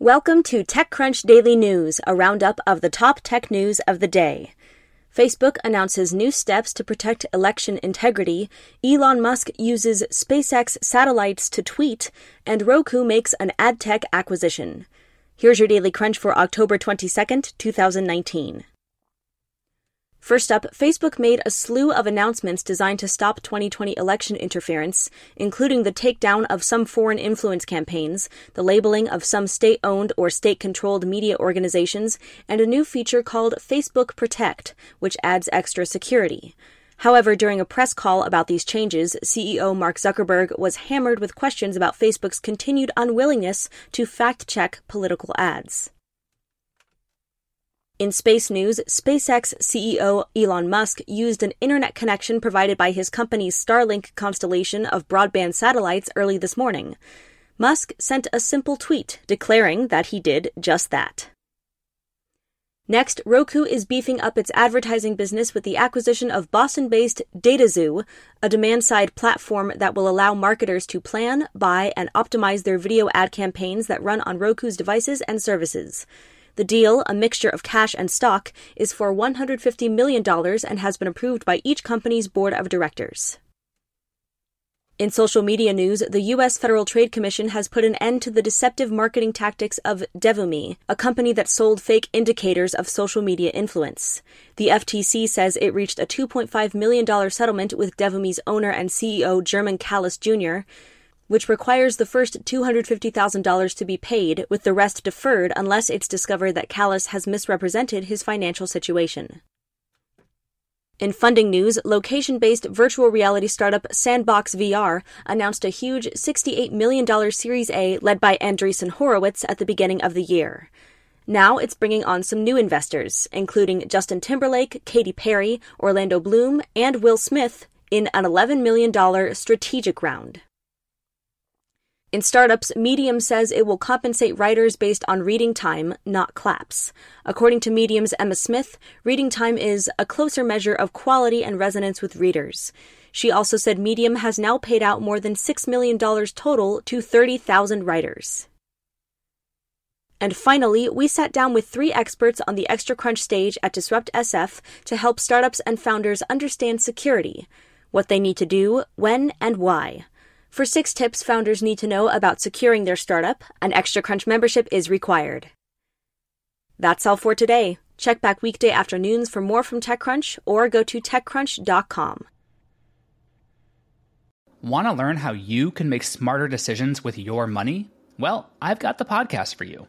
Welcome to TechCrunch Daily News, a roundup of the top tech news of the day. Facebook announces new steps to protect election integrity, Elon Musk uses SpaceX satellites to tweet, and Roku makes an ad tech acquisition. Here's your daily crunch for October 22nd, 2019. First up, Facebook made a slew of announcements designed to stop 2020 election interference, including the takedown of some foreign influence campaigns, the labeling of some state owned or state controlled media organizations, and a new feature called Facebook Protect, which adds extra security. However, during a press call about these changes, CEO Mark Zuckerberg was hammered with questions about Facebook's continued unwillingness to fact check political ads. In space news, SpaceX CEO Elon Musk used an internet connection provided by his company's Starlink constellation of broadband satellites early this morning. Musk sent a simple tweet declaring that he did just that. Next, Roku is beefing up its advertising business with the acquisition of Boston based DataXu, a demand side platform that will allow marketers to plan, buy, and optimize their video ad campaigns that run on Roku's devices and services. The deal, a mixture of cash and stock, is for $150 million and has been approved by each company's board of directors. In social media news, the U.S. Federal Trade Commission has put an end to the deceptive marketing tactics of Devumi, a company that sold fake indicators of social media influence. The FTC says it reached a $2.5 million settlement with Devumi's owner and CEO German Calas Jr., which requires the first $250,000 to be paid, with the rest deferred unless it's discovered that Calas has misrepresented his financial situation. In funding news, location based virtual reality startup Sandbox VR announced a huge $68 million Series A led by Andreessen Horowitz at the beginning of the year. Now it's bringing on some new investors, including Justin Timberlake, Katy Perry, Orlando Bloom, and Will Smith, in an $11 million strategic round. In startups, Medium says it will compensate writers based on reading time, not claps. According to Medium's Emma Smith, reading time is a closer measure of quality and resonance with readers. She also said Medium has now paid out more than $6 million total to 30,000 writers. And finally, we sat down with three experts on the Extra Crunch stage at Disrupt SF to help startups and founders understand security, what they need to do, when, and why. For six tips founders need to know about securing their startup, an Extra Crunch membership is required. That's all for today. Check back weekday afternoons for more from TechCrunch or go to TechCrunch.com. Want to learn how you can make smarter decisions with your money? Well, I've got the podcast for you.